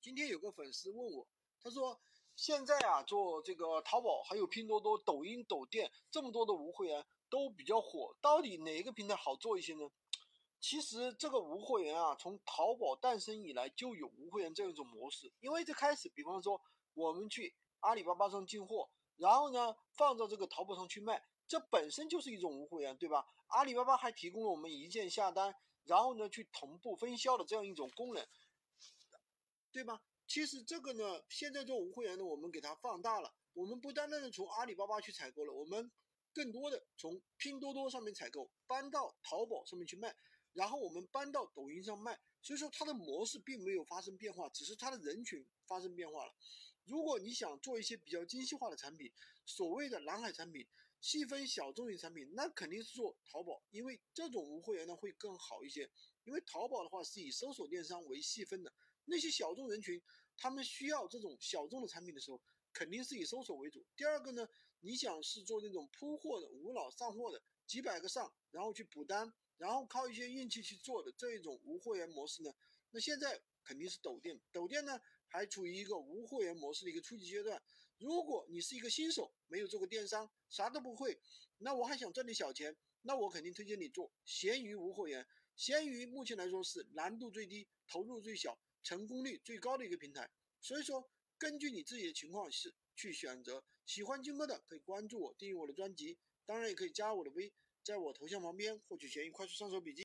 今天有个粉丝问我，他说现在啊做这个淘宝还有拼多多、抖音、抖店这么多的无会员都比较火，到底哪一个平台好做一些呢？其实这个无会员啊，从淘宝诞生以来就有无会员这样一种模式。因为最开始，比方说我们去阿里巴巴上进货，然后呢放到这个淘宝上去卖，这本身就是一种无会员，对吧？阿里巴巴还提供了我们一键下单，然后呢去同步分销的这样一种功能，对吧？其实这个呢，现在做无会员的，我们给它放大了，我们不单单的从阿里巴巴去采购了，我们更多的从拼多多上面采购，搬到淘宝上面去卖。然后我们搬到抖音上卖，所以说它的模式并没有发生变化，只是它的人群发生变化了。如果你想做一些比较精细化的产品，所谓的蓝海产品、细分小众型产品，那肯定是做淘宝，因为这种无会员呢会更好一些。因为淘宝的话是以搜索电商为细分的，那些小众人群，他们需要这种小众的产品的时候，肯定是以搜索为主。第二个呢，你想是做那种铺货的、无脑上货的，几百个上，然后去补单。然后靠一些运气去做的这一种无货源模式呢，那现在肯定是抖店。抖店呢还处于一个无货源模式的一个初级阶段。如果你是一个新手，没有做过电商，啥都不会，那我还想赚点小钱，那我肯定推荐你做闲鱼无货源。闲鱼目前来说是难度最低、投入最小、成功率最高的一个平台。所以说，根据你自己的情况是去选择。喜欢军哥的可以关注我，订阅我的专辑，当然也可以加我的微。在我头像旁边获取闲鱼快速上手笔记。